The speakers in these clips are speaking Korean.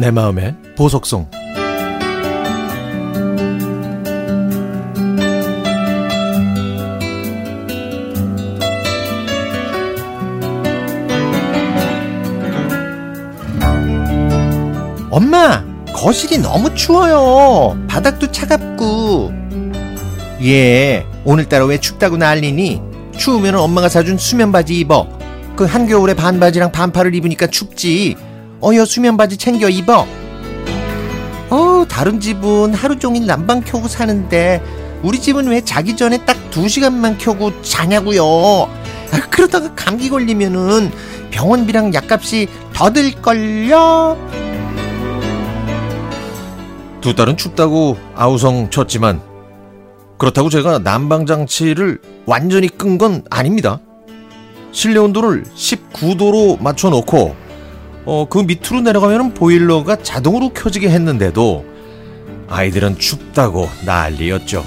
내 마음의 보석송 엄마, 거실이 너무 추워요. 바닥도 차갑고. 예, 오늘따라 왜 춥다고 난리니? 추우면 엄마가 사준 수면 바지 입어. 그 한겨울에 반바지랑 반팔을 입으니까 춥지. 어여 수면 바지 챙겨 입어. 어, 다른 집은 하루 종일 난방 켜고 사는데 우리 집은 왜 자기 전에 딱 두 시간만 켜고 자냐고요. 아, 그러다가 감기 걸리면은 병원비랑 약값이 더 들걸요. 두 달은 춥다고 아우성 쳤지만 그렇다고 제가 난방 장치를 완전히 끈 건 아닙니다. 실내 온도를 19도로 맞춰 놓고 어, 그 밑으로 내려가면 보일러가 자동으로 켜지게 했는데도 아이들은 춥다고 난리였죠.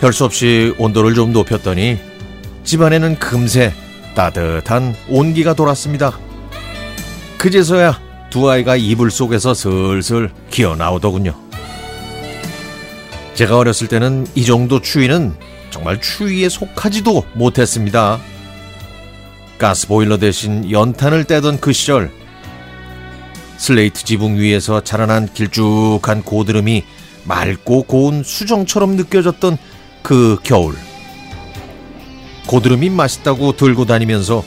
별 수 없이 온도를 좀 높였더니 집안에는 금세 따뜻한 온기가 돌았습니다. 그제서야 두 아이가 이불 속에서 슬슬 기어 나오더군요. 제가 어렸을 때는 이 정도 추위는 정말 추위에 속하지도 못했습니다. 가스보일러 대신 연탄을 떼던 그 시절 슬레이트 지붕 위에서 자라난 길쭉한 고드름이 맑고 고운 수정처럼 느껴졌던 그 겨울 고드름이 맛있다고 들고 다니면서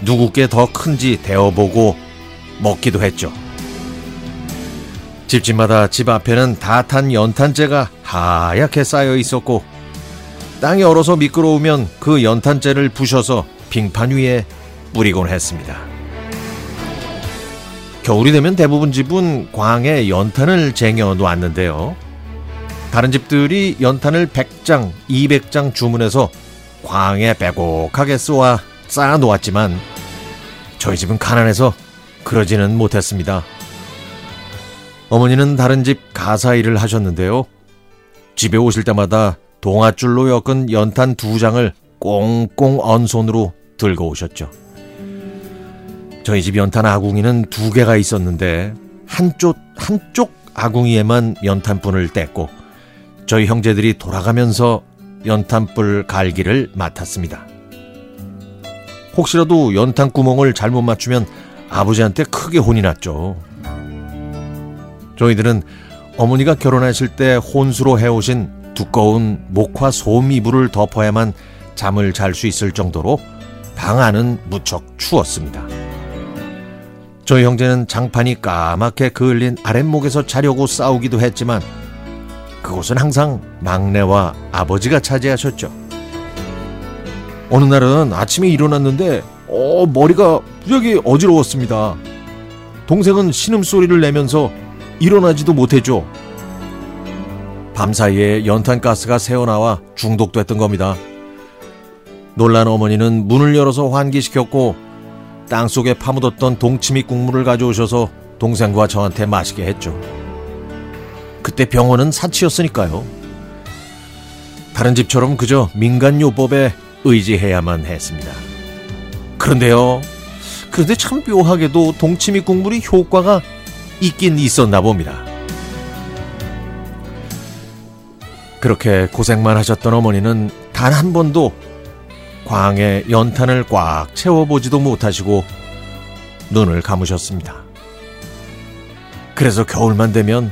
누구께 더 큰지 데워보고 먹기도 했죠. 집집마다 집 앞에는 다 탄 연탄재가 하얗게 쌓여 있었고 땅이 얼어서 미끄러우면 그 연탄재를 부셔서 빙판 위에 뿌리곤 했습니다. 겨울이 되면 대부분 집은 광에 연탄을 쟁여 놓았는데요. 다른 집들이 연탄을 100장, 200장 주문해서 광에 빼곡하게 쏘아 쌓아 놓았지만 저희 집은 가난해서 그러지는 못했습니다. 어머니는 다른 집 가사 일을 하셨는데요. 집에 오실 때마다 동아줄로 엮은 연탄 두 장을 꽁꽁 언 손으로 들고 오셨죠. 저희 집 연탄 아궁이는 두 개가 있었는데 한쪽 한쪽 아궁이에만 연탄불을 뗐고 저희 형제들이 돌아가면서 연탄불 갈기를 맡았습니다. 혹시라도 연탄 구멍을 잘못 맞추면 아버지한테 크게 혼이 났죠. 저희들은 어머니가 결혼하실 때 혼수로 해오신 두꺼운 목화 솜 이불을 덮어야만 잠을 잘 수 있을 정도로 방 안은 무척 추웠습니다. 저희 형제는 장판이 까맣게 그을린 아랫목에서 자려고 싸우기도 했지만 그곳은 항상 막내와 아버지가 차지하셨죠. 어느 날은 아침에 일어났는데 어, 머리가 무지하게 어지러웠습니다. 동생은 신음소리를 내면서 일어나지도 못했죠. 밤사이에 연탄가스가 새어나와 중독됐던 겁니다. 놀란 어머니는 문을 열어서 환기시켰고 땅속에 파묻었던 동치미 국물을 가져오셔서 동생과 저한테 마시게 했죠. 그때 병원은 사치였으니까요. 다른 집처럼 그저 민간요법에 의지해야만 했습니다. 그런데요. 그런데 참 묘하게도 동치미 국물이 효과가 있긴 있었나 봅니다. 그렇게 고생만 하셨던 어머니는 단 한 번도 광에 연탄을 꽉 채워보지도 못하시고 눈을 감으셨습니다. 그래서 겨울만 되면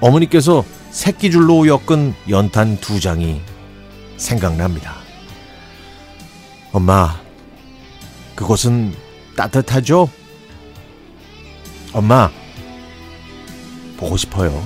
어머니께서 새끼줄로 엮은 연탄 두 장이 생각납니다. 엄마, 그곳은 따뜻하죠? 엄마, 보고 싶어요.